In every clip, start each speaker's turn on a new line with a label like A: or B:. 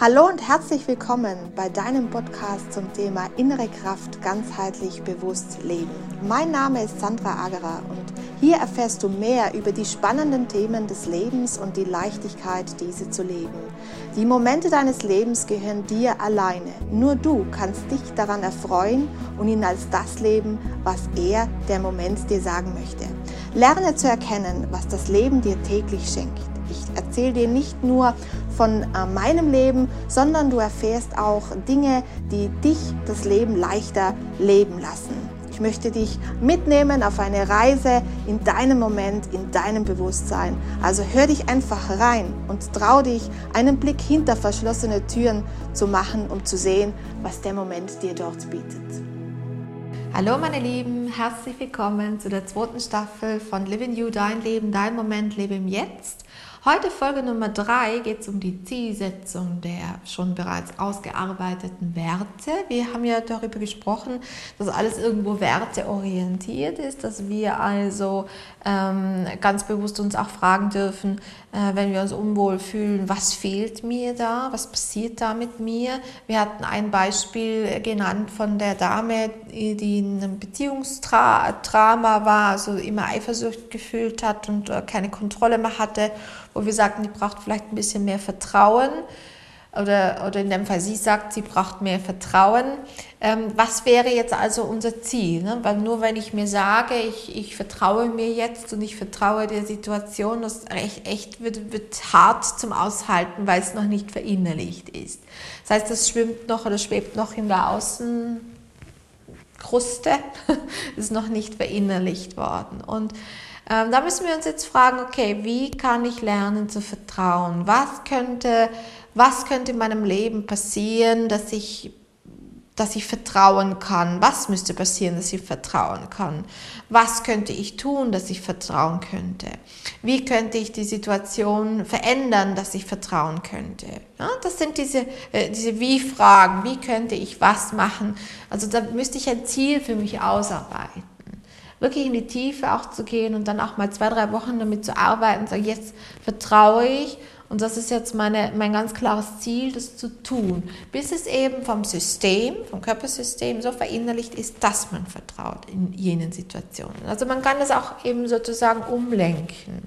A: Hallo und herzlich willkommen bei deinem Podcast zum Thema innere Kraft ganzheitlich bewusst leben. Mein Name ist Sandra Agerer und hier erfährst du mehr über die spannenden Themen des Lebens und die Leichtigkeit, diese zu leben. Die Momente deines Lebens gehören dir alleine. Nur du kannst dich daran erfreuen und ihn als das leben, was er, der Moment, dir sagen möchte. Lerne zu erkennen, was das Leben dir täglich schenkt. Ich erzähle dir nicht nur von äh, meinem Leben, sondern du erfährst auch Dinge, die dich das Leben leichter leben lassen. Ich möchte dich mitnehmen auf eine Reise in deinem Moment, in deinem Bewusstsein. Also hör dich einfach rein und trau dich, einen Blick hinter verschlossene Türen zu machen, um zu sehen, was der Moment dir dort bietet.
B: Hallo meine Lieben, herzlich willkommen zu der zweiten Staffel von Living You, dein Leben, dein Moment, lebe im Jetzt. Heute Folge Nummer 3 geht es um die Zielsetzung der schon bereits ausgearbeiteten Werte. Wir haben ja darüber gesprochen, dass alles irgendwo werteorientiert ist, dass wir also ähm, ganz bewusst uns auch fragen dürfen, äh, wenn wir uns unwohl fühlen, was fehlt mir da, was passiert da mit mir. Wir hatten ein Beispiel genannt von der Dame, die in einem Beziehungsdrama war, also immer Eifersucht gefühlt hat und äh, keine Kontrolle mehr hatte wo wir sagten, die braucht vielleicht ein bisschen mehr Vertrauen. Oder, oder in dem Fall sie sagt, sie braucht mehr Vertrauen. Ähm, was wäre jetzt also unser Ziel? Ne? Weil nur wenn ich mir sage, ich, ich vertraue mir jetzt und ich vertraue der Situation, das echt, echt wird, wird hart zum Aushalten, weil es noch nicht verinnerlicht ist. Das heißt, das schwimmt noch oder schwebt noch in der Außenkruste, ist noch nicht verinnerlicht worden. Und ähm, da müssen wir uns jetzt fragen, okay, wie kann ich lernen zu vertrauen? Was könnte, was könnte in meinem Leben passieren, dass ich, dass ich vertrauen kann? Was müsste passieren, dass ich vertrauen kann? Was könnte ich tun, dass ich vertrauen könnte? Wie könnte ich die Situation verändern, dass ich vertrauen könnte? Ja, das sind diese, äh, diese Wie-Fragen. Wie könnte ich was machen? Also da müsste ich ein Ziel für mich ausarbeiten wirklich in die Tiefe auch zu gehen und dann auch mal zwei, drei Wochen damit zu arbeiten, sagen, jetzt vertraue ich und das ist jetzt meine, mein ganz klares Ziel, das zu tun, bis es eben vom System, vom Körpersystem so verinnerlicht ist, dass man vertraut in jenen Situationen. Also man kann das auch eben sozusagen umlenken.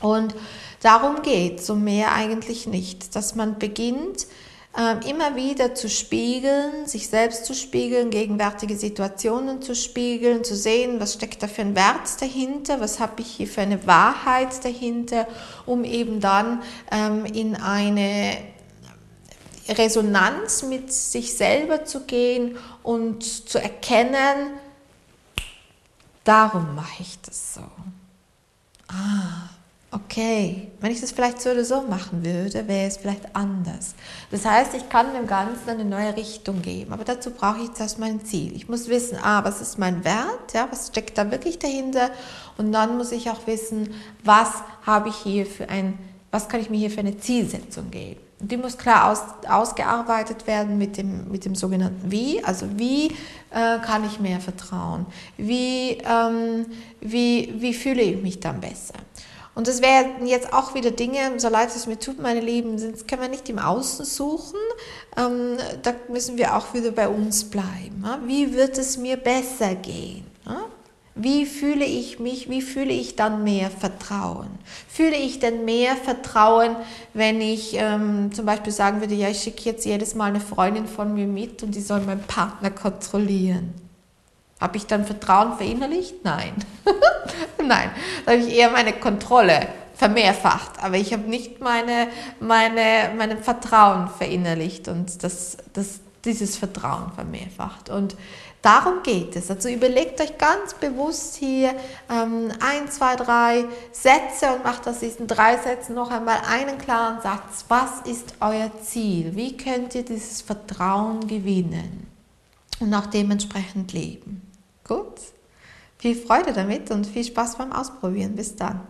B: Und darum geht es, so mehr eigentlich nicht, dass man beginnt, ähm, immer wieder zu spiegeln, sich selbst zu spiegeln, gegenwärtige Situationen zu spiegeln, zu sehen, was steckt da für ein Wert dahinter, was habe ich hier für eine Wahrheit dahinter, um eben dann ähm, in eine Resonanz mit sich selber zu gehen und zu erkennen, darum mache ich das so. Ah, okay, wenn ich das vielleicht so oder so machen würde, wäre es vielleicht anders. Das heißt, ich kann dem Ganzen eine neue Richtung geben, aber dazu brauche ich zuerst mein Ziel. Ich muss wissen, ah, was ist mein Wert, ja, was steckt da wirklich dahinter und dann muss ich auch wissen, was habe ich hier für ein, was kann ich mir hier für eine Zielsetzung geben. Die muss klar aus, ausgearbeitet werden mit dem, mit dem sogenannten Wie. Also wie äh, kann ich mehr vertrauen? Wie, ähm, wie, wie fühle ich mich dann besser? Und das wären jetzt auch wieder Dinge, so leid es mir tut, meine Lieben, das können wir nicht im Außen suchen. Ähm, da müssen wir auch wieder bei uns bleiben. Wie wird es mir besser gehen? Wie fühle ich mich? Wie fühle ich dann mehr Vertrauen? Fühle ich denn mehr Vertrauen, wenn ich ähm, zum Beispiel sagen würde, ja, ich schicke jetzt jedes Mal eine Freundin von mir mit und die soll meinen Partner kontrollieren? Habe ich dann Vertrauen verinnerlicht? Nein. Nein. Da habe ich eher meine Kontrolle vermehrfacht, aber ich habe nicht meine, meine, mein Vertrauen verinnerlicht und das, das, dieses Vertrauen vermehrfacht. Und darum geht es. Also überlegt euch ganz bewusst hier ähm, ein, zwei, drei Sätze und macht aus diesen drei Sätzen noch einmal einen klaren Satz. Was ist euer Ziel? Wie könnt ihr dieses Vertrauen gewinnen und auch dementsprechend leben? Gut. Viel Freude damit und viel Spaß beim Ausprobieren. Bis dann.